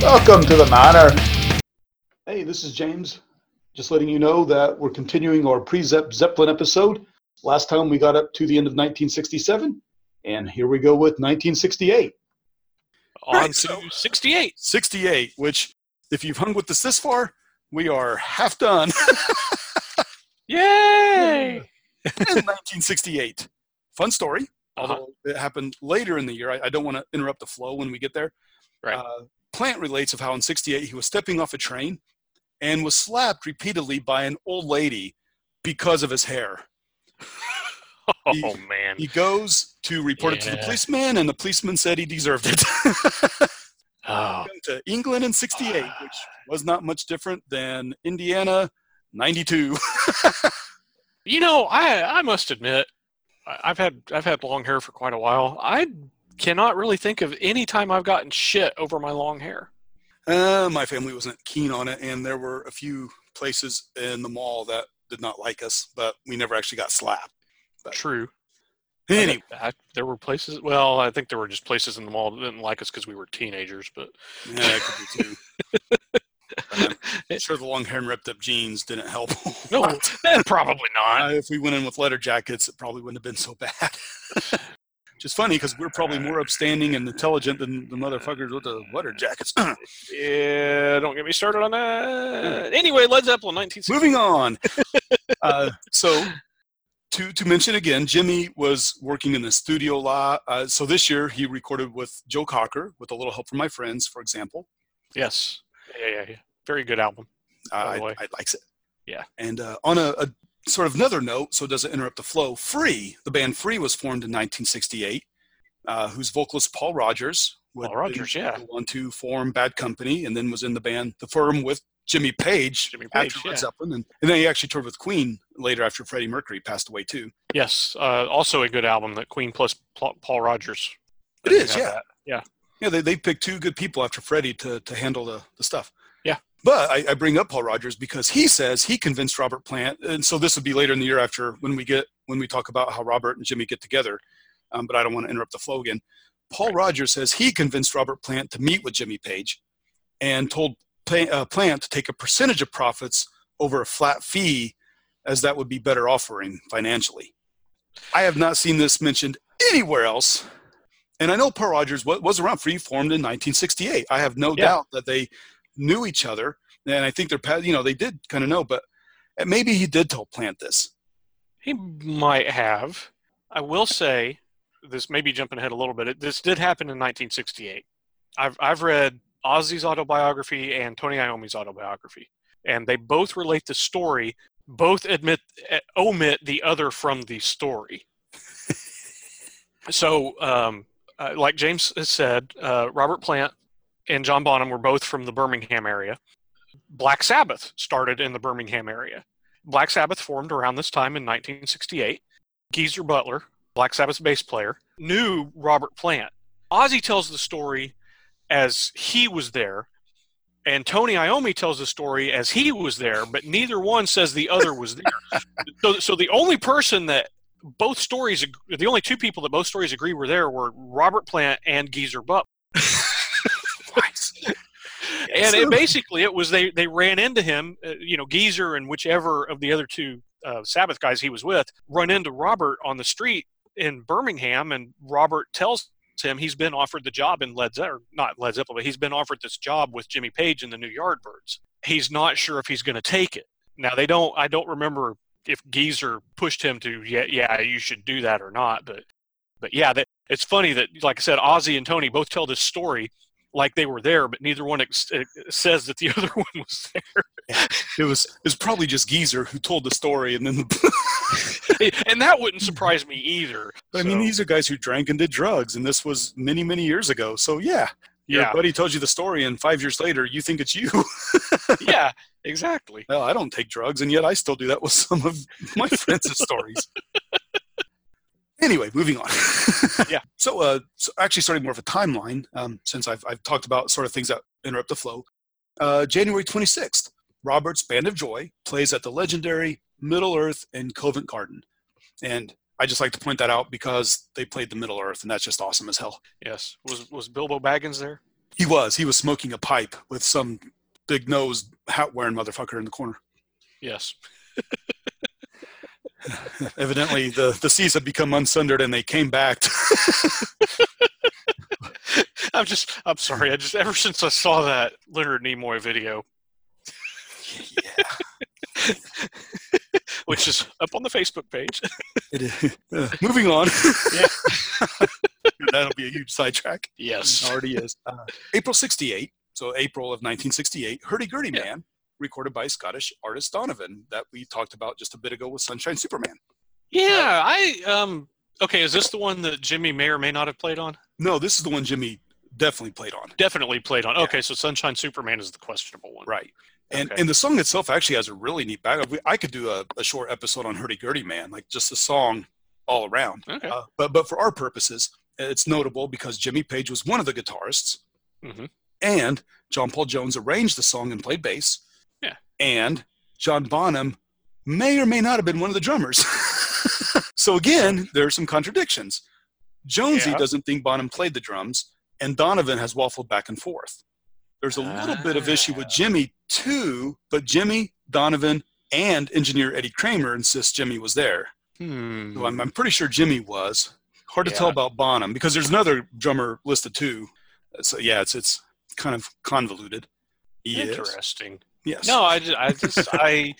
Welcome to the manor. Hey, this is James. Just letting you know that we're continuing our pre Zeppelin episode. Last time we got up to the end of 1967, and here we go with 1968. On Right, to so- 68. 68, which, if you've hung with us this far, we are half done Yay! in 1968. Fun story, Uh-huh. although it happened later in the year. I, I don't want to interrupt the flow when we get there. Right. Uh, Plant relates of how in 68 he was stepping off a train and was slapped repeatedly by an old lady because of his hair. Oh, He- man. He goes to report it to the policeman, and the policeman said he deserved it. Oh, to England in 68, ah. which was not much different than Indiana 92. you know, I I must admit, I've had I've had long hair for quite a while. I cannot really think of any time I've gotten shit over my long hair. Uh, my family wasn't keen on it, and there were a few places in the mall that did not like us, but we never actually got slapped. But True. anyway, I, there were places. Well, I think there were just places in the mall that didn't like us because we were teenagers. But yeah, that could be too. I'm sure the long hair and ripped up jeans didn't help. no, probably not. Uh, if we went in with leather jackets, it probably wouldn't have been so bad. Which is funny because we're probably more upstanding and intelligent than the motherfuckers with the leather jackets. Yeah, don't get me started on that. Anyway, Led Zeppelin, 19. Moving on. uh, so, to to mention again, Jimmy was working in the studio a lot. Uh, so this year he recorded with Joe Cocker with a little help from my friends, for example. Yes. Yeah, yeah, yeah. Very good album. Uh, I. I likes it. Yeah. And uh, on a, a sort of another note, so it doesn't interrupt the flow. Free, the band Free was formed in 1968. Uh, whose vocalist Paul Rodgers would Paul Rodgers, yeah. go on to form Bad Company, and then was in the band The Firm with Jimmy Page, Jimmy Page, after yeah. Led Zeppelin, and, and then he actually toured with Queen later after Freddie Mercury passed away too. Yes. Uh, also a good album that Queen plus Paul Rodgers. It is, yeah. that. Yeah. Yeah, they, they picked two good people after Freddie to, to handle the, the stuff. But I, I bring up Paul Rodgers because he says he convinced Robert Plant, and so this would be later in the year after when we get when we talk about how Robert and Jimmy get together. Um, but I don't want to interrupt the flow again. Paul Rodgers says he convinced Robert Plant to meet with Jimmy Page, and told Pla- uh, Plant to take a percentage of profits over a flat fee, as that would be better offering financially. I have not seen this mentioned anywhere else. And I know Paul Rodgers was around Free formed in 1968. I have no Yeah. doubt that they knew each other, and I think they're you know they did kind of know, but uh, maybe he did tell Plant this. He might have. I will say, this may be jumping ahead a little bit. It, this did happen in 1968. I've I've read Ozzy's autobiography and Tony Iommi's autobiography, and they both relate the story. Both admit eh, omit the other from the story. so, um, uh, like James has said, uh, Robert Plant and John Bonham were both from the Birmingham area. Black Sabbath started in the Birmingham area. Black Sabbath formed around this time in 1968. Geezer Butler, Black Sabbath's bass player, knew Robert Plant. Ozzy tells the story as he was there, and Tony Iommi tells the story as he was there, but neither one says the other was there. so, so the only person that both stories, the only two people that both stories agree were there were Robert Plant and Geezer Butler. and it basically it was they they ran into him uh, you know geezer and whichever of the other two uh, sabbath guys he was with run into robert on the street in birmingham and robert tells him he's been offered the job in led zeppelin not led zeppelin but he's been offered this job with jimmy page and the new yardbirds. He's not sure if he's going to take it. Now they don't i don't remember if geezer pushed him to yeah yeah you should do that or not but but yeah that it's funny that like i said ozzy and tony both tell this story like they were there, but neither one ex- uh, says that the other one was there. It was it was probably just Geezer who told the story, and then the, and that wouldn't surprise me either. I mean these are guys who drank and did drugs, and this was many many years ago. So yeah, your Yeah. buddy told you the story, and five years later you think it's you. yeah, exactly. well, I don't take drugs, and yet I still do that with some of my friends' stories. Anyway, moving on. Yeah. So, uh, so actually, starting more of a timeline, um, since I've, I've talked about sort of things that interrupt the flow. Uh, January 26th, Robert's Band of Joy plays at the legendary Middle Earth in Covent Garden. And I just like to point that out because they played the Middle Earth, and that's just awesome as hell. Yes. Was was Bilbo Baggins there? He was. He was smoking a pipe with some big nose hat wearing motherfucker in the corner. Yes. Evidently, the, the seas had become unsundered and they came back. I'm just, I'm sorry. I just, ever since I saw that Leonard Nimoy video, yeah. which is up on the Facebook page. It is. Uh, moving on. Yeah. That'll be a huge sidetrack. Yes. It already is. Uh, April 68, so April of 1968, Hurdy Gurdy Yeah. Man, recorded by Scottish artist Donovan, that we talked about just a bit ago with Sunshine Superman. Yeah. I, um, okay. Is this the one that Jimmy may or may not have played on? No, this is the one Jimmy definitely played on. Definitely played on. Yeah. Okay. So Sunshine Superman is the questionable one. Right. And, Okay. and the song itself actually has a really neat back. I could do a, a short episode on Hurdy Gurdy Man, like just the song all around. Okay. Uh, but but for our purposes, it's notable because Jimmy Page was one of the guitarists, Mhm. and John Paul Jones arranged the song and played bass. And John Bonham may or may not have been one of the drummers. so again, there are some contradictions. Jonesy Yeah. doesn't think Bonham played the drums, and Donovan has waffled back and forth. There's a little bit of issue with Ah. Jimmy too, but Jimmy, Donovan, and engineer Eddie Kramer insist Jimmy was there. Hmm. So I'm, I'm pretty sure Jimmy was. Hard to Yeah. tell about Bonham because there's another drummer listed too. So yeah, it's it's kind of convoluted. Interesting. Yes. No, I just, I just, I,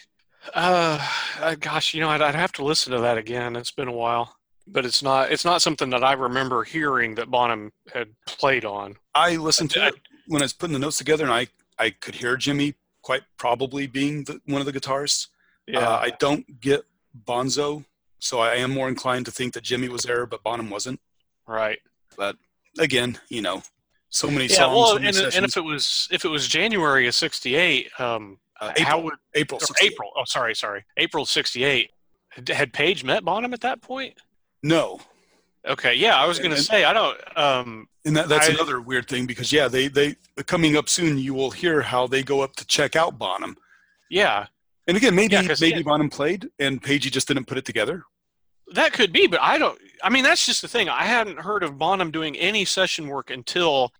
uh, I- gosh, you know, I'd, I'd have to listen to that again. It's been a while, but it's not, it's not something that I remember hearing that Bonham had played on. I listened to I- it when I was putting the notes together, and I I could hear Jimmy quite probably being the, one of the guitarists. Yeah. Uh, I don't get Bonzo, so I am more inclined to think that Jimmy was there, but Bonham wasn't. right. But again, you know, so many Yeah. songs. Well, so and, and if it was, if it was January of 68, um, Uh, how April, would, April, 68. April, oh, sorry, sorry. April 68. Had- Had Page met Bonham at that point? No, Okay. Yeah. I was going to say, I don't, um, And that, that's I- another weird thing because yeah, they they coming up soon. You will hear how they go up to check out Bonham. yeah, And again, maybe Yeah, maybe yeah. Bonham played and Pagey just didn't put it together. That could be, but I don't. I mean, that's just the thing. I hadn't heard of Bonham doing any session work until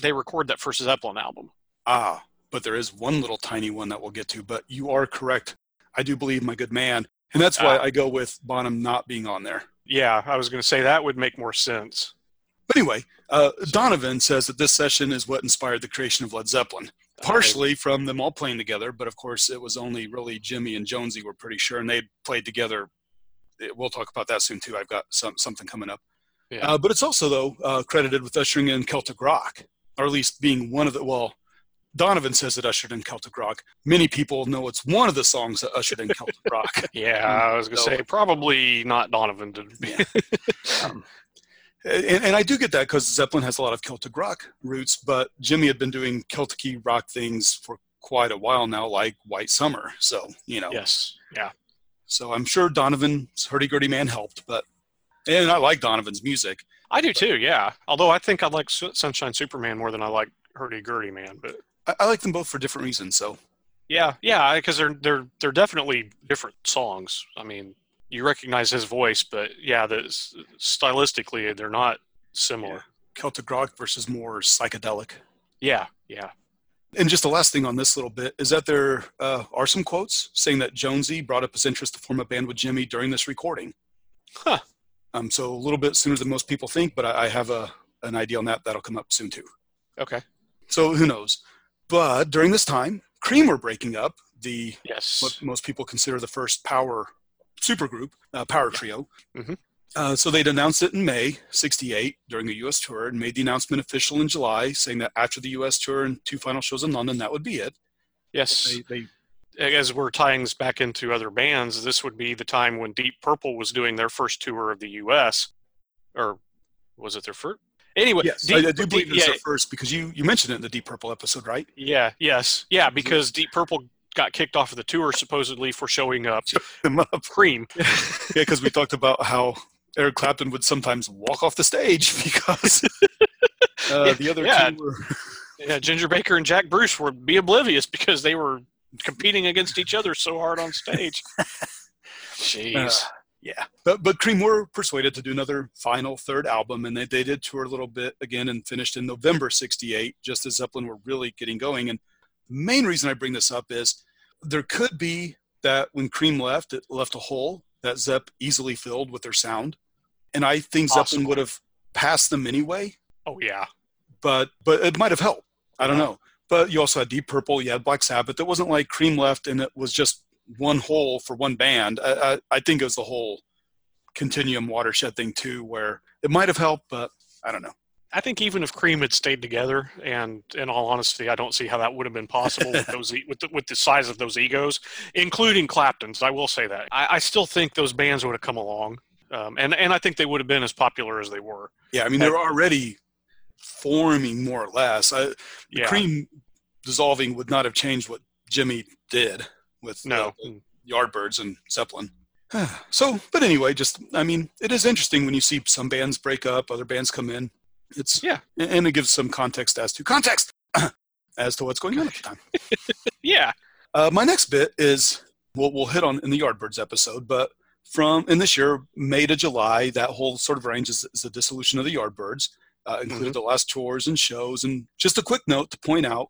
they record that first Zeppelin album. Ah, but there is one little tiny one that we'll get to. But you are correct. I do believe my good man, and that's why Ah. I go with Bonham not being on there. Yeah, I was going to say that would make more sense. But anyway, uh, Donovan says that this session is what inspired the creation of Led Zeppelin. Partially from them all playing together, but of course it was only really Jimmy and Jonesy were pretty sure, and they played together. We'll talk about that soon too. I've got some something coming up. Yeah. Uh, but it's also though uh, credited with ushering in Celtic rock, or at least being one of the. Well, Donovan says it ushered in Celtic rock. Many people know it's one of the songs that ushered in Celtic rock. Yeah, I was going to So- say probably not Donovan. Yeah. Um, and, and I do get that because Zeppelin has a lot of Celtic rock roots, but Jimmy had been doing Celtic rock things for quite a while now, like White Summer. So, you know, Yes. Yeah. So I'm sure Donovan's Hurdy Gurdy Man helped, but, and I like Donovan's music. I do too. Yeah. Although I think I like Su- Sunshine Superman more than I like Hurdy Gurdy Man. But I, I like them both for different reasons. So, yeah, yeah, because they're they're they're definitely different songs. I mean, you recognize his voice, but yeah, the, stylistically they're not similar. Celtic rock versus more psychedelic. Yeah. Yeah. And just the last thing on this little bit is that there uh, are some quotes saying that Jonesy brought up his interest to form a band with Jimmy during this recording. Huh. Um, so a little bit sooner than most people think, but I, I have a an idea on that that'll come up soon too. Okay. So who knows? But during this time, Cream were breaking up. The Yes. what most people consider the first power supergroup, uh, power trio. Mhm. Uh, so they'd announced it in May '68 during a U.S. tour, and made the announcement official in July, saying that after the U.S. tour and two final shows in London, that would be it. yes. They, they As we're tying this back into other bands, this would be the time when Deep Purple was doing their first tour of the U.S. Or was it their first? Anyway, yes, Deep- I, do believe Deep- it's yeah, their first because you you mentioned it in the Deep Purple episode, right? yeah, yes, yeah, because Deep Purple got kicked off of the tour supposedly for showing up Them up. Cream. yeah, because we talked about how Eric Clapton would sometimes walk off the stage because uh, the other yeah. two were. yeah, Ginger Baker and Jack Bruce would be oblivious because they were competing against each other so hard on stage. Jeez. Uh, Yeah, but but Cream were persuaded to do another final third album, and they, they did tour a little bit again and finished in November '68, just as Zeppelin were really getting going. And the main reason I bring this up is there could be that when Cream left, it left a hole that Zepp easily filled with their sound, and I think Possible. Zeppelin would have passed them anyway. Oh yeah, But but it might have helped. I don't know. But you also had Deep Purple, you had Black Sabbath. It wasn't like Cream left and it was just one hole for one band. I, I, I think it was the whole Continuum watershed thing too, where it might have helped, but I don't know. I think even if Cream had stayed together, and in all honesty, I don't see how that would have been possible with those with the, with the size of those egos, including Clapton's. I will say that I, I still think those bands would have come along, um, and and I think they would have been as popular as they were. Yeah, I mean they're already forming more or less. I, the Yeah, Cream dissolving would not have changed what Jimmy did with no, the Yardbirds and Zeppelin. so, but anyway, just I mean, it is interesting when you see some bands break up, other bands come in. It's Yeah. and it gives some context as to context as to what's going on at the time. yeah, Uh, my next bit is we'll we'll hit on in the Yardbirds episode, but from in this year May to July, that whole sort of range is, is the dissolution of the Yardbirds, uh, included the last tours and shows. And just a quick note to point out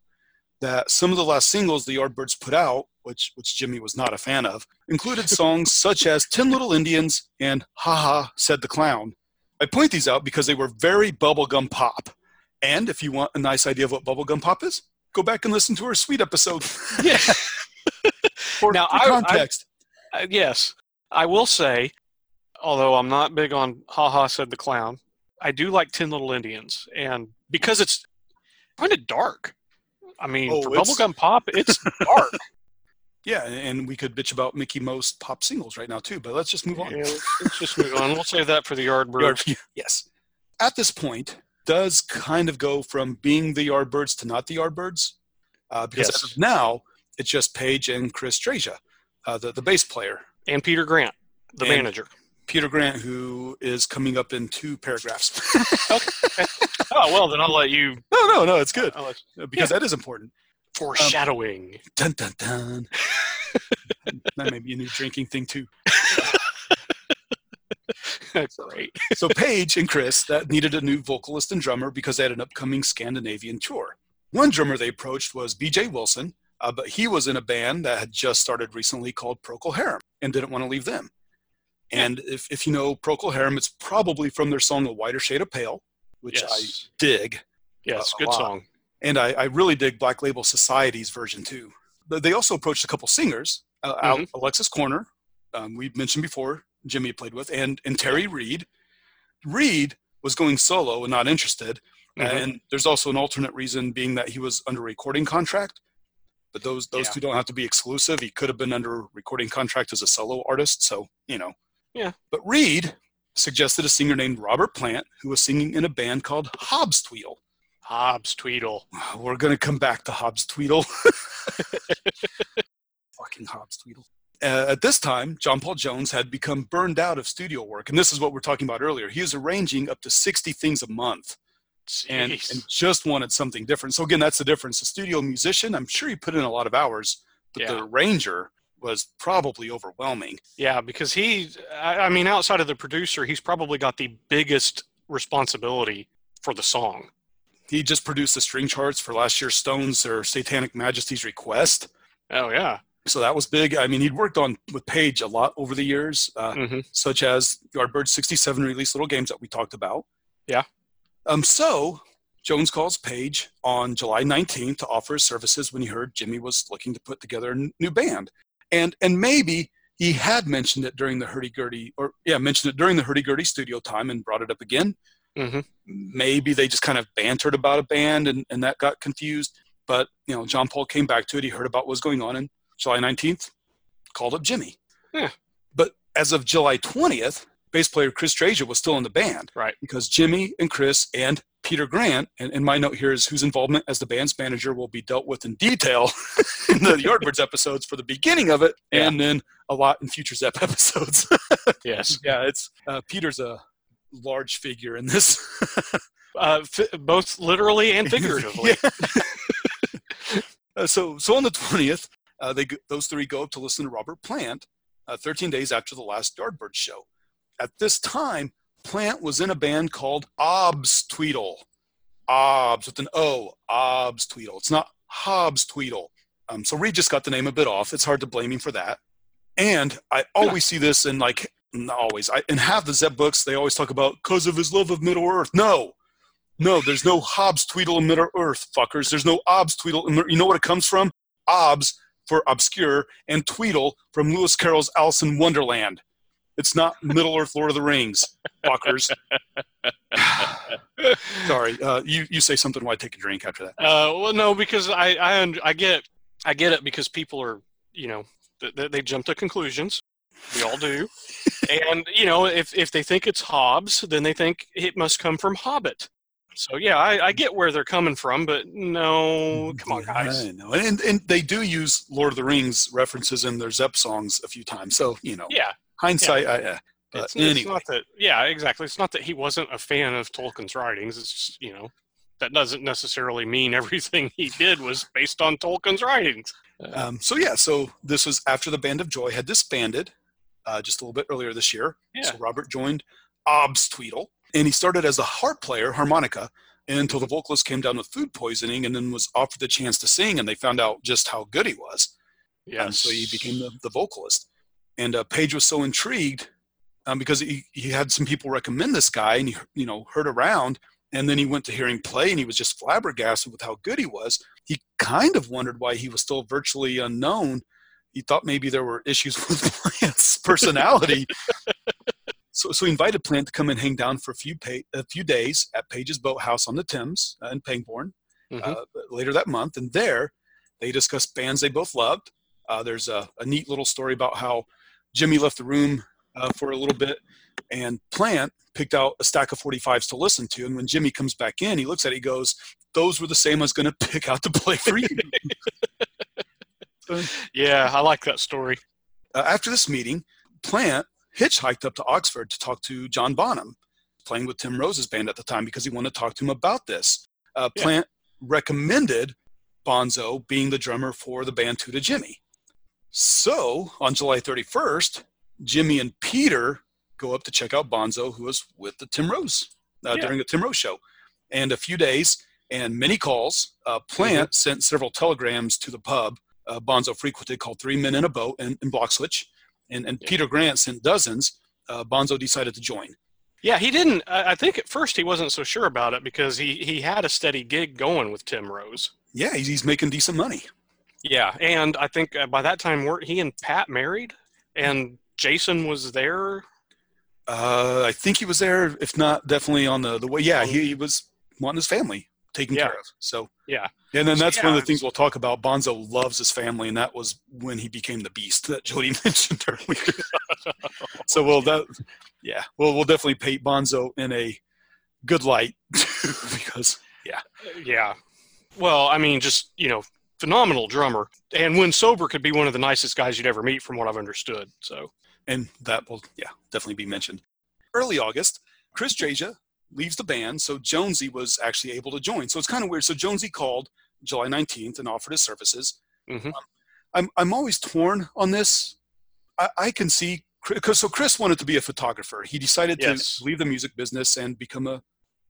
that some of the last singles the Yardbirds put out, which which Jimmy was not a fan of, included songs such as "Ten Little Indians" and "Ha Ha," said the clown. I point these out because they were very bubblegum pop. And if you want a nice idea of what bubblegum pop is, go back and listen to our sweet episode. yeah. For, Now, for I- I- context. Yes, I will say, although I'm not big on "Ha Ha," said the clown. I do like Ten Little Indians, and because it's kind of dark. I mean, Oh, for bubblegum pop, it's dark. yeah, and we could bitch about Mickie Most pop singles right now too, but let's just move on. Yeah, let's, just move on. We'll save that for the Yardbirds. Yard- yes. At this point, does kind of go from being the Yardbirds to not the Yardbirds, uh, because Yes. as of now, it's just Page and Chris Dreja, uh, the the bass player, And Peter Grant, the And- manager. Peter Grant, who is coming up in two paragraphs. Oh well, then I'll let you. no, no, no, it's good you- because that is important. foreshadowing. Um, dun dun dun. that may be a new drinking thing too. That's great. so Page and Chris that needed a new vocalist and drummer because they had an upcoming Scandinavian tour. One drummer they approached was B.J. Wilson, uh, but he was in a band that had just started recently called Procol Harum and didn't want to leave them. And if, if you know Procol Harum, it's probably from their song A Whiter Shade of Pale, which I Yes. dig. Yes. a Good lot. song. And I, I really dig Black Label Society's version too. But they also approached a couple singers, uh, Al- Alexis Korner, um, we mentioned before, Jimmy played with, and, and Terry Reid. Reid was going solo and not interested. Mhm. And there's also an alternate reason being that he was under a recording contract. But those those Yeah. two don't have to be exclusive. He could have been under recording contract as a solo artist. So, you know. Yeah. But Reid suggested a singer named Robert Plant who was singing in a band called Hobbs Tweedle. Hobbs Tweedle. We're going to come back to Hobbs Tweedle. Fucking Hobbs Tweedle. Uh, at this time, John Paul Jones had become burned out of studio work. And this is what we're talking about earlier. He was arranging up to 60 things a month and, and just wanted something different. So, again, that's the difference. A studio musician, I'm sure he put in a lot of hours, but Yeah. the arranger was probably overwhelming. Yeah, because he, I mean, outside of the producer, he's probably got the biggest responsibility for the song. He just produced the string charts for last year's Stones or Satanic Majesty's Request. Oh, yeah. So that was big. I mean, he'd worked on with Page a lot over the years. Uh, hmm such as Yardbird 67 released little games that we talked about. Yeah. Um, so Jones calls Page on July 19th to offer his services when he heard Jimmy was looking to put together a new band. And and maybe he had mentioned it during the hurdy gurdy, or yeah, mentioned it during the hurdy gurdy studio time and brought it up again. hmm Maybe they just kind of bantered about a band and, and that got confused. But you know, John Paul came back to it. He heard about what was going on, and July 19th called up Jimmy. Yeah. But as of July 20th, bass player Chris Dreja was still in the band Right. because Jimmy and Chris and Peter Grant, and, and my note here is whose involvement as the band's manager will be dealt with in detail in the Yardbirds episodes for the beginning of it, Yeah. and then a lot in future Zep episodes. Yes. yeah, it's uh, Peter's a large figure in this. Uh, fi- both literally and figuratively. Uh, so, so on the twentieth, uh, they those three go up to listen to Robert Plant, uh, 13 days after the last Yardbirds show. At this time, Plant was in a band called Obs Tweedle. Obs with an O, Obs Tweedle. It's not Hobbs Tweedle. Um, so Reid just got the name a bit off. It's hard to blame him for that. And I always see this in like, not always, I, in half the Zepp books, they always talk about because of his love of Middle Earth. No, no, there's no Hobbs Tweedle in Middle Earth, fuckers. There's no Obs Tweedle. You know what it comes from? Obs for obscure and Tweedle from Lewis Carroll's Alice in Wonderland. It's not Middle Earth Lord of the Rings, fuckers. Sorry, uh, you you say something while I take a drink after that. Uh, well, no, because I I, I get I get it because people are you know they, they jump to conclusions. We all do, and you know if if they think it's Hobbs, then they think it must come from Hobbit. So yeah, I, I get where they're coming from, but no, come on, guys. Know, and and they do use Lord of the Rings references in their Zep songs a few times. So you know, Yeah, hindsight. I, uh, but it's, it's anyway, not that. Yeah, exactly. It's not that he wasn't a fan of Tolkien's writings. It's just, you know that doesn't necessarily mean everything he did was based on Tolkien's writings. um, so yeah, so this was after the Band of Joy had disbanded, uh, just a little bit earlier this year. Yeah. So Robert joined Obs Tweedle, and he started as a harp player, harmonica, until the vocalist came down with food poisoning, and then was offered the chance to sing, and they found out just how good he was. Yeah, And so he became the, the vocalist. And uh, Page was so intrigued um, because he, he had some people recommend this guy and he you know heard around and then he went to hearing play and he was just flabbergasted with how good he was. He kind of wondered why he was still virtually unknown. He thought maybe there were issues with Plant's personality. so, so he invited Plant to come and hang down for a few pa- a few days at Page's Boathouse on the Thames uh, in Pangbourne Mhm. uh, later that month. And there, they discussed bands they both loved. Uh, there's a, a neat little story about how Jimmy left the room uh, for a little bit, and Plant picked out a stack of 45s to listen to. And when Jimmy comes back in, he looks at it, he goes, "Those were the same I was going to pick out to play for you." yeah, I like that story. uh, after this meeting, Plant hitchhiked up to Oxford to talk to John Bonham, playing with Tim Rose's band at the time, because he wanted to talk to him about this. Uh, Yeah. Plant recommended Bonzo being the drummer for the band Tuta Jimmy. So on July 31st, Jimmy and Peter go up to check out Bonzo, who was with the Tim Rose uh, Yeah. during the Tim Rose show. And a few days and many calls, uh, Plant sent several telegrams to the pub uh, Bonzo frequented called Three Men in a Boat in, in Bloxwich. And, and Yeah. Peter Grant sent dozens. Uh, Bonzo decided to join. Yeah, he didn't. I I think at first he wasn't so sure about it because he he had a steady gig going with Tim Rose. Yeah, he's, he's making decent money. Yeah, and I think uh, by that time weren't he and Pat married, and Jason was there. Uh, I think he was there, if not definitely on the, the way. Yeah, he, he was wanting his family taken Yeah. care of. So, Yeah. And then that's one of the things we'll talk about. Bonzo loves his family, and that was when he became the beast that Jody mentioned earlier. so, well, that, yeah, well, we'll definitely paint Bonzo in a good light because, yeah, Yeah. Well, I mean, just you know, phenomenal drummer, and when sober, could be one of the nicest guys you'd ever meet, from what I've understood. So and that will, yeah, definitely be mentioned. Early August, Chris Dreja leaves the band, so Jonesy was actually able to join. So it's kind of weird. So Jonesy called July 19th and offered his services. Mhm. I'm, I'm always torn on this. I, I can see, because so Chris wanted to be a photographer. He decided Yes. to leave the music business and become a,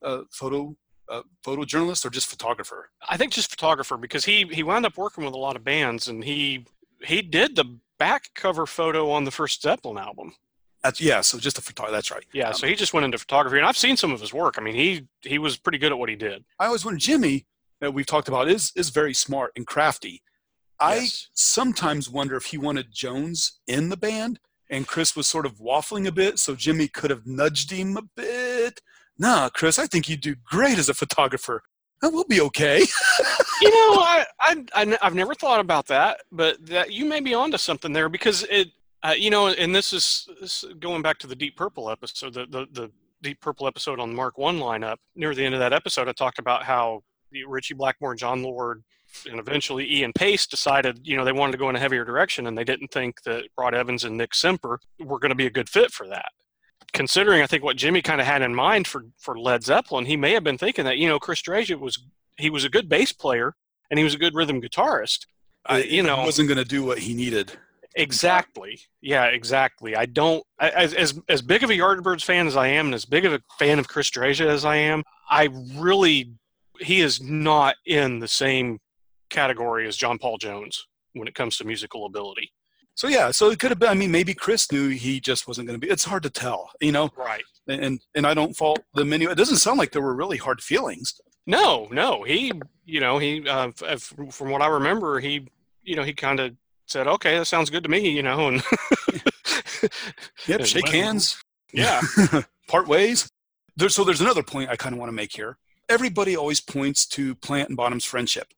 a photo a photojournalist or just photographer. I think just photographer because he he wound up working with a lot of bands, and he he did the back cover photo on the first Zeppelin album. That's, yeah, so just a photographer. That's right. Yeah, Um, so he just went into photography, and I've seen some of his work. I mean, he he was pretty good at what he did. I always wonder, Jimmy, that we've talked about, is is very smart and crafty. I Yes. sometimes wonder if he wanted Jones in the band and Chris was sort of waffling a bit, so Jimmy could have nudged him a bit. Nah, Chris, I think you'd do great as a photographer. I will be okay. you know, I, I, I have never thought about that, but that you may be onto something there because it, uh, you know, and this is, this is going back to the Deep Purple episode, the, the the Deep Purple episode on the Mark One lineup. Near the end of that episode, I talked about how Ritchie Blackmore, Jon Lord, and eventually Ian Paice decided, you know, they wanted to go in a heavier direction, and they didn't think that Rod Evans and Nick Simper were going to be a good fit for that. Considering, I think what Jimmy kind of had in mind for for Led Zeppelin, he may have been thinking that, you know, Chris Dreja was he was a good bass player and he was a good rhythm guitarist. Uh, you know, wasn't going to do what he needed. Exactly. Yeah, exactly. I don't as as as big of a Yardbirds fan as I am, and as big of a fan of Chris Dreja as I am, I really he is not in the same category as John Paul Jones when it comes to musical ability. So yeah, so it could have been. I mean, maybe Chris knew he just wasn't going to be. It's hard to tell, you know. Right. And and I don't fault the menu. It doesn't sound like there were really hard feelings. No, no. He, you know, he uh, from what I remember, he, you know, he kind of said, "Okay, that sounds good to me," you know, and yep, shake hands. Yeah, part ways. There, so there's another point I kind of want to make here. Everybody always points to Plant and Bonham's friendship.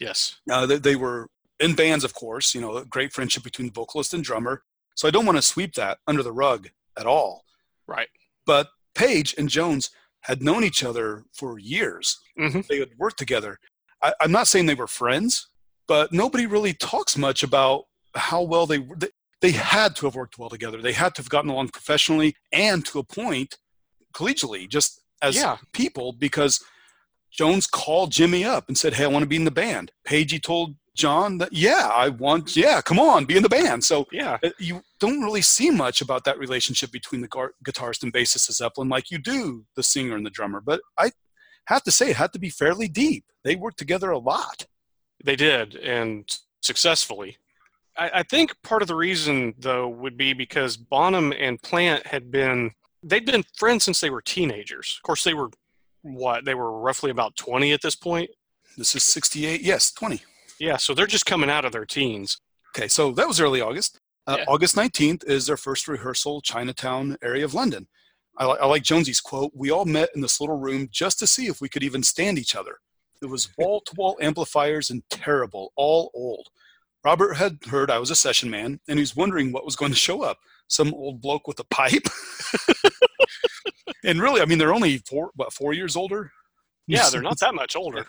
Yes, uh, they, they were in bands, of course. You know, a great friendship between the vocalist and drummer. So I don't want to sweep that under the rug at all. Right. But Page and Jones had known each other for years. Mm-hmm. They had worked together. I, I'm not saying they were friends but nobody really talks much about how well they they had to have worked well together. They had to have gotten along professionally and to a point collegially, just as yeah. people, because Jones called Jimmy up and said, "Hey, I want to be in the band." Pagey told John that, "Yeah, I want. Yeah, come on, be in the band." So yeah, uh, you don't really see much about that relationship between the gar- guitarist and bassist of Zeppelin, like you do the singer and the drummer. But I have to say, it had to be fairly deep. They worked together a lot. They did, and successfully. I, I think part of the reason, though, would be because Bonham and Plant had been they'd been friends since they were teenagers. Of course, they were what they were roughly about twenty at this point. This is sixty-eight. Yes, twenty. Yeah, so they're just coming out of their teens. Okay, so that was early August. Uh, Yeah. August 19th is their first rehearsal, Chinatown area of London. I, li- I like Jonesy's quote We all met in this little room just to see if we could even stand each other. It was wall to wall amplifiers and terrible, all old. Robert had heard I was a session man and he was wondering what was going to show up. Some old bloke with a pipe. and really, I mean, they're only four, what, four years older? Yeah, they're not that much older.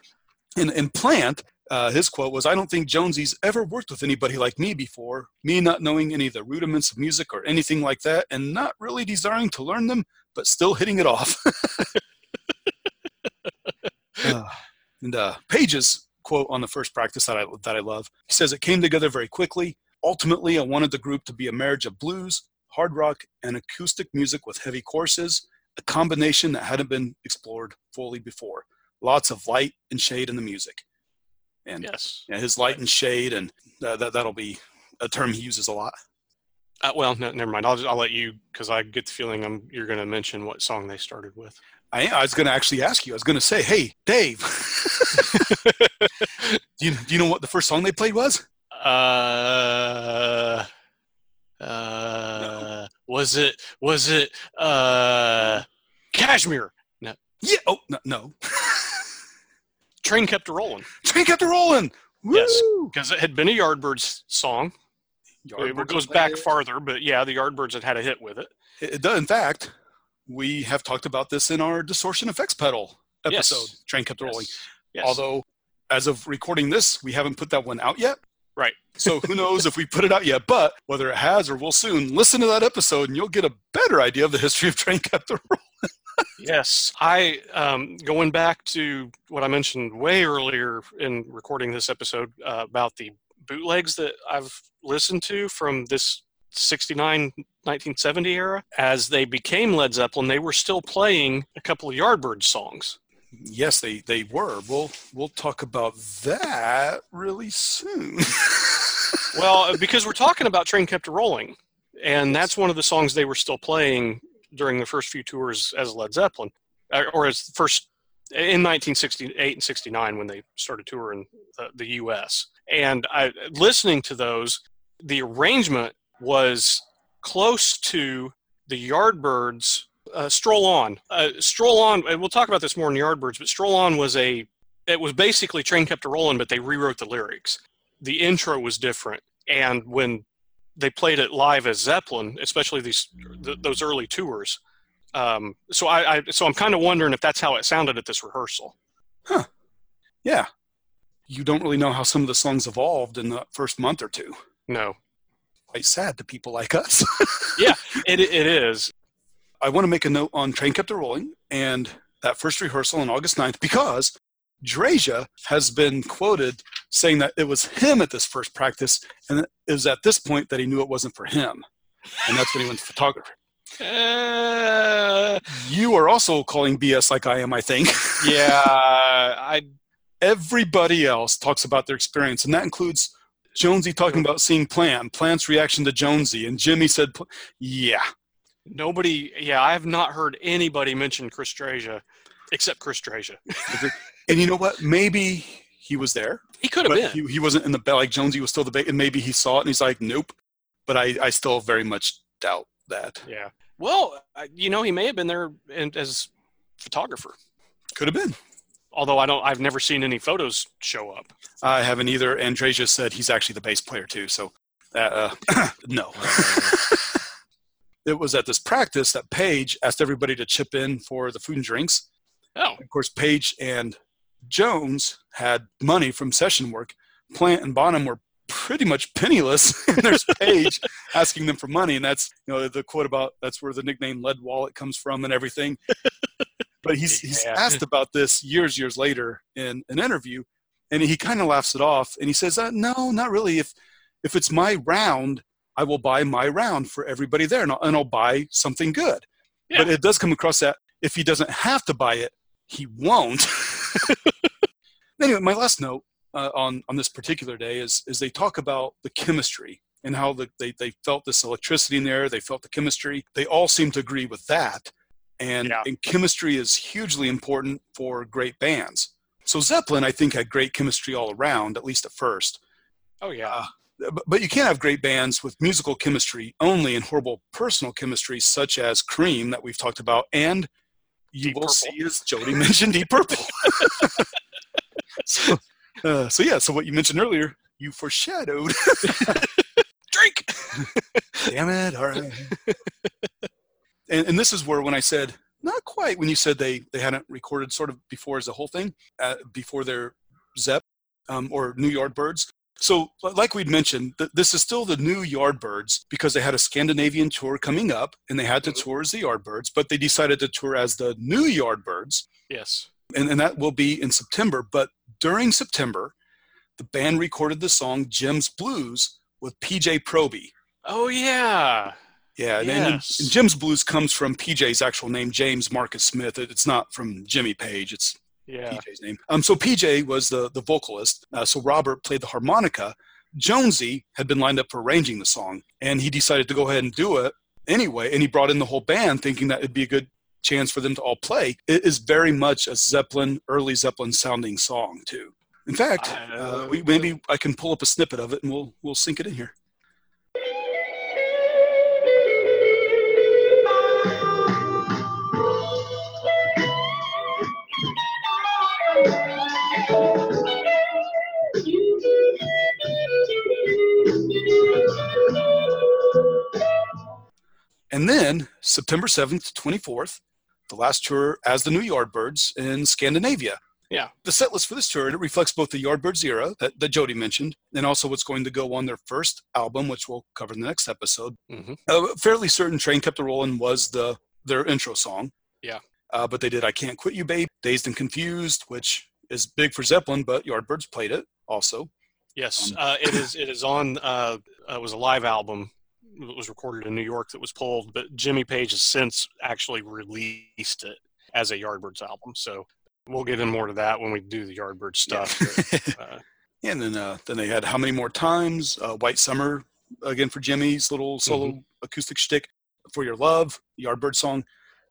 And, and Plant, uh, his quote was, I don't think Jonesy's ever worked with anybody like me before, me not knowing any of the rudiments of music or anything like that, and not really desiring to learn them, but still hitting it off. Uh, and uh, Page's quote on the first practice that I, that I love, he says, It came together very quickly. Ultimately, I wanted the group to be a marriage of blues, hard rock, and acoustic music with heavy courses, a combination that hadn't been explored fully before. Lots of light and shade in the music. And Yes. yeah, his light and shade, and uh, that, that'll be a term he uses a lot. Uh, well, no, never mind. I'll just, I'll let you because I get the feeling I'm, you're going to mention what song they started with. I, I was going to actually ask you, I was going to say, hey, Dave, do, you, do you know what the first song they played was? Uh, uh, was it was it uh, Kashmir? No. Yeah. Oh, no. no. Train kept rolling Train kept rolling. Yes. Because it had been a Yardbirds song. Yardbirds it goes back it. farther, but yeah, the Yardbirds had had a hit with it. It, it does. In fact, we have talked about this in our distortion effects pedal Yes. episode. Train kept rolling. Yes. Although, as of recording this, we haven't put that one out yet. Right. So who knows if we put it out yet? But whether it has or will soon, listen to that episode and you'll get a better idea of the history of Train Kept the Roll. Yes, I um, going back to what I mentioned way earlier in recording this episode uh, about the bootlegs that I've listened to from this 69 1970 era as they became Led Zeppelin they were still playing a couple of Yardbirds songs Yes, they they were. We'll we'll talk about that really soon. well because we're talking about Train Kept a Rolling and that's one of the songs they were still playing during the first few tours as Led Zeppelin uh, or as first in 1968 and 69 when they started touring the, the US. And I, listening to those, the arrangement was close to the Yardbirds. Uh, Stroll On, uh, Stroll On. and We'll talk about this more in Yardbirds, but Stroll On was a. It was basically Train Kept a Rolling, but they rewrote the lyrics. The intro was different, and when they played it live as Zeppelin, especially these th- those early tours. Um, so I, I so I'm kind of wondering if that's how it sounded at this rehearsal. Huh. Yeah. You don't really know how some of the songs evolved in the first month or two. No, Quite sad to people like us. Yeah, it it is. I want to make a note on Train Kept a Rolling and that first rehearsal on August 9th because Dreja has been quoted saying that it was him at this first practice, and it was at this point that he knew it wasn't for him, and that's when he went to photography. Uh, You are also calling BS like I am, I think. yeah, I Everybody else talks about their experience, and that includes Jonesy talking about seeing Plant, Plant's reaction to Jonesy, and Jimmy said, "Yeah, nobody. Yeah, I have not heard anybody mention Chris Dreja except Chris Dreja. And you know what? Maybe he was there, He could have been. he, he wasn't in the like Jonesy was still the bait, and maybe he saw it and he's like, nope. But I, I still very much doubt that. yeah. Well, you know, he may have been there in, as photographer. Could have been. Although I don't, I've never seen any photos show up. I haven't either. And Dreja said he's actually the bass player too. So, uh, uh, no. it was at this practice that Page asked everybody to chip in for the food and drinks. Oh, Of course, Page and Jones had money from session work. Plant and Bonham were pretty much penniless. and there's Page asking them for money, and that's you know the quote about that's where the nickname "lead wallet" comes from and everything. But he's he's asked about this years years later in an interview, and he kind of laughs it off, and he says, uh, "No, not really. If if it's my round, I will buy my round for everybody there, and I'll, and I'll buy something good." But it does come across that if he doesn't have to buy it, he won't. anyway, my last note uh, on on this particular day is is they talk about the chemistry and how the, they they felt this electricity in there. They felt the chemistry. They all seem to agree with that, and Yeah. and chemistry is hugely important for great bands. So Zeppelin, I think, had great chemistry all around, at least at first. oh yeah. But, but you can't have great bands with musical chemistry only and horrible personal chemistry, such as Cream that we've talked about, and you Deep will Purple. see, as Jody mentioned, Deep Purple. so, uh, so yeah, so what you mentioned earlier, you foreshadowed. Drink. Damn it! All right. and, and this is where when I said not quite when you said they they hadn't recorded sort of before as a whole thing uh, before their Zep um, or New Yardbirds. So like we'd mentioned, th- this is still the new Yardbirds because they had a Scandinavian tour coming up and they had to Mhm. tour as the Yardbirds, but they decided to tour as the new Yardbirds Yes. And, and that will be in September. But during September, the band recorded the song Jim's Blues with PJ Proby. Oh yeah. Yeah, and- Yes. and Jim's Blues comes from PJ's actual name, James Marcus Smith. It- It's not from Jimmy Page. It's Yeah. PJ's name. Um, so PJ was the the vocalist. Uh, so Robert played the harmonica. Jonesy had been lined up for arranging the song, and he decided to go ahead and do it anyway. And he brought in the whole band, thinking that it'd be a good chance for them to all play. It is very much a Zeppelin, early Zeppelin sounding song too. In fact, uh, we, maybe I can pull up a snippet of it and we'll we'll sync it in here. And then September 7th to 24th, the last tour as the New Yardbirds in Scandinavia. Yeah. The set list for this tour, and it reflects both the Yardbirds era that, that Jody mentioned, and also what's going to go on their first album, which we'll cover in the next episode. hmm A fairly certain Train Kept a Rollin' was the their intro song. Yeah. Uh, but they did I Can't Quit You, Babe, Dazed and Confused, which is big for Zeppelin, but Yardbirds played it also. Yes. Um, Uh, it is. It is on. Uh, it was a live album. It was recorded in New York that was pulled, but Jimmy Page has since actually released it as a Yardbirds album. So we'll get in more to that when we do the Yardbirds stuff. but, uh, And then uh, then they had How Many More Times, uh, White Summer, again for Jimmy's little solo acoustic shtick, For Your Love, Yardbird song,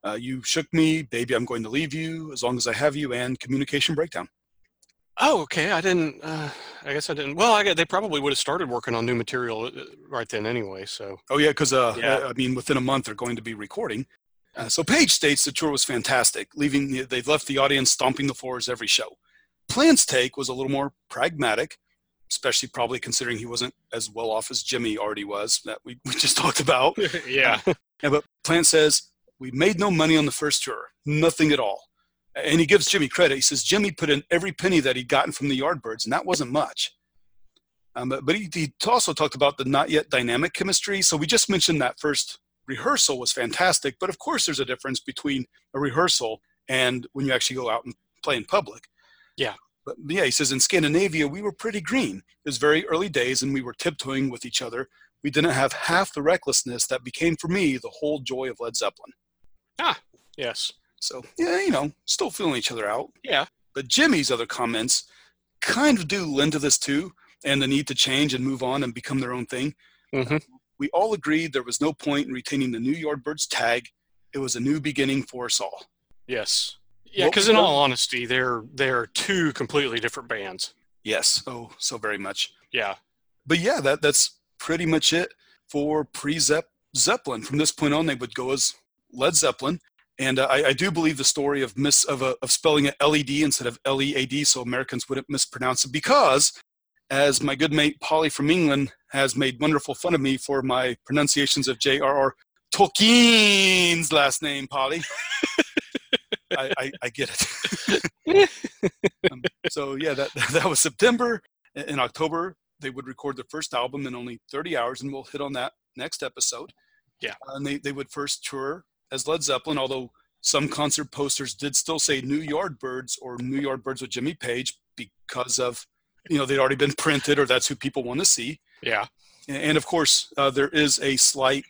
uh, You Shook Me, Baby I'm Going to Leave You, As Long as I Have You, and Communication Breakdown. Oh, okay. I didn't. Uh, I guess I didn't. Well, I they probably would have started working on new material uh, right then anyway. So Oh yeah, because uh, Yeah. I mean within a month they're going to be recording. Uh, so Page states the tour was fantastic, leaving they left the audience stomping the floors every show. Plant's take was a little more pragmatic, especially probably considering he wasn't as well off as Jimmy already was that we, we just talked about. yeah. Yeah, but Plant says, We made no money on the first tour, nothing at all. And he gives Jimmy credit. He says, Jimmy put in every penny that he'd gotten from the Yardbirds, and that wasn't much. Um, but but he, he also talked about the not yet dynamic chemistry. So we just mentioned that first rehearsal was fantastic. But of course, there's a difference between a rehearsal and when you actually go out and play in public. Yeah. But yeah, he says in Scandinavia we were pretty green. It was very early days, and we were tiptoeing with each other. We didn't have half the recklessness that became for me the whole joy of Led Zeppelin. Ah, yes. So yeah, you know, still feeling each other out. Yeah. But Jimmy's other comments kind of do lend to this too, and the need to change and move on and become their own thing. Mhm. We all agreed there was no point in retaining the New Yardbirds tag. It was a new beginning for us all. Yes. Yeah, because in all honesty, they're they're two completely different bands. Yes, oh, so very much. Yeah. But yeah, that that's pretty much it for pre-Zepp Zeppelin. From this point on, they would go as Led Zeppelin. And uh, I, I do believe the story of miss of, uh, of spelling it LED instead of LEAD, so Americans wouldn't mispronounce it. Because, as my good mate Polly from England has made wonderful fun of me for my pronunciations of J.R.R. Tolkien's last name, Polly. I, I, I get it. um, so yeah, that that was September. In October, they would record their first album in only 30 hours, and we'll hit on that next episode. Yeah. And they, they would first tour as Led Zeppelin, although some concert posters did still say New Yardbirds or New Yardbirds with Jimmy Page because of, you know, they'd already been printed or that's who people want to see. Yeah. And- of course, uh, there is a slight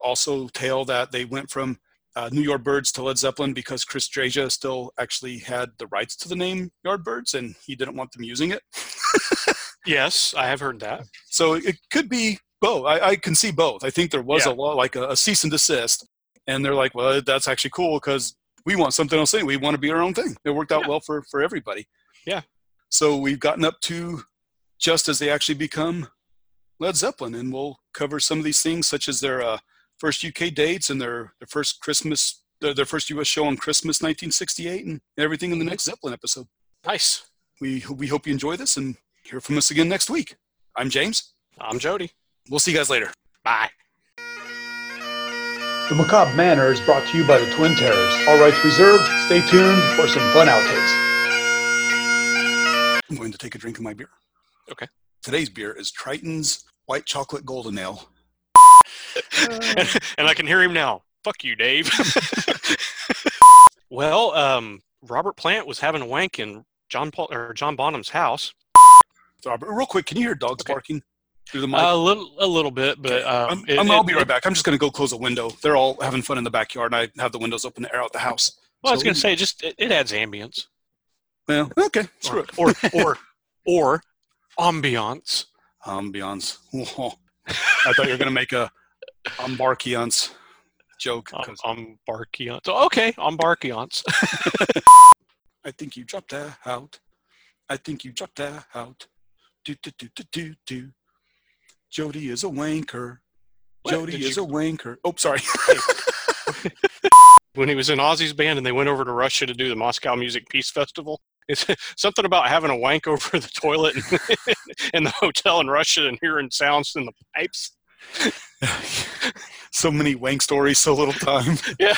also tale that they went from uh, New Yardbirds to Led Zeppelin because Chris Dreja still actually had the rights to the name Yardbirds and he didn't want them using it. Yes, I have heard that. So it could be both. I, I can see both. I think there was Yeah. a law, like a, a cease and desist, and they're like, well, that's actually cool because we want something else. Anyway. We want to be our own thing. It worked out Yeah. well for for everybody. Yeah. So we've gotten up to just as they actually become Led Zeppelin, and we'll cover some of these things, such as their uh, first UK dates and their their first Christmas, their, their first US show on Christmas 1968, and everything in the next Zeppelin episode. Nice. We we hope you enjoy this and hear from us again next week. I'm James. I'm Jody. We'll see you guys later. Bye. The Macabre Manor is brought to you by the Twin Terrors. All rights reserved. Stay tuned for some fun outtakes. I'm going to take a drink of my beer. Okay. Today's beer is Triton's White Chocolate Golden Ale. and, and I can hear him now. Fuck you, Dave. well, um, Robert Plant was having a wank in John Paul or John Bonham's house. Robert, real quick, can you hear dogs Okay. barking through the mic? A little, a little bit, but um, I'm, it- I'm- I'll it- be right back. I'm just going to go close the window. They're all having fun in the backyard, and I have the windows open to air out the house. Well, I was going to say, just it, it adds ambience, Well, okay, screw or it. or or, or ambiance. Ambiance. I thought you were going to make a ambarkiance joke. Um, ambarkiance. Okay, ambarkiance. I think you dropped that out. I think you dropped that out. Do do do do do do. Jody is a wanker. What? Jody Did is you- a wanker. Oh, sorry. when he was in Ozzy's band and they went over to Russia to do the Moscow Music Peace Festival. It's something about having a wank over the toilet in, in the hotel in Russia and hearing sounds in the pipes. so many wank stories, so little time. Yeah.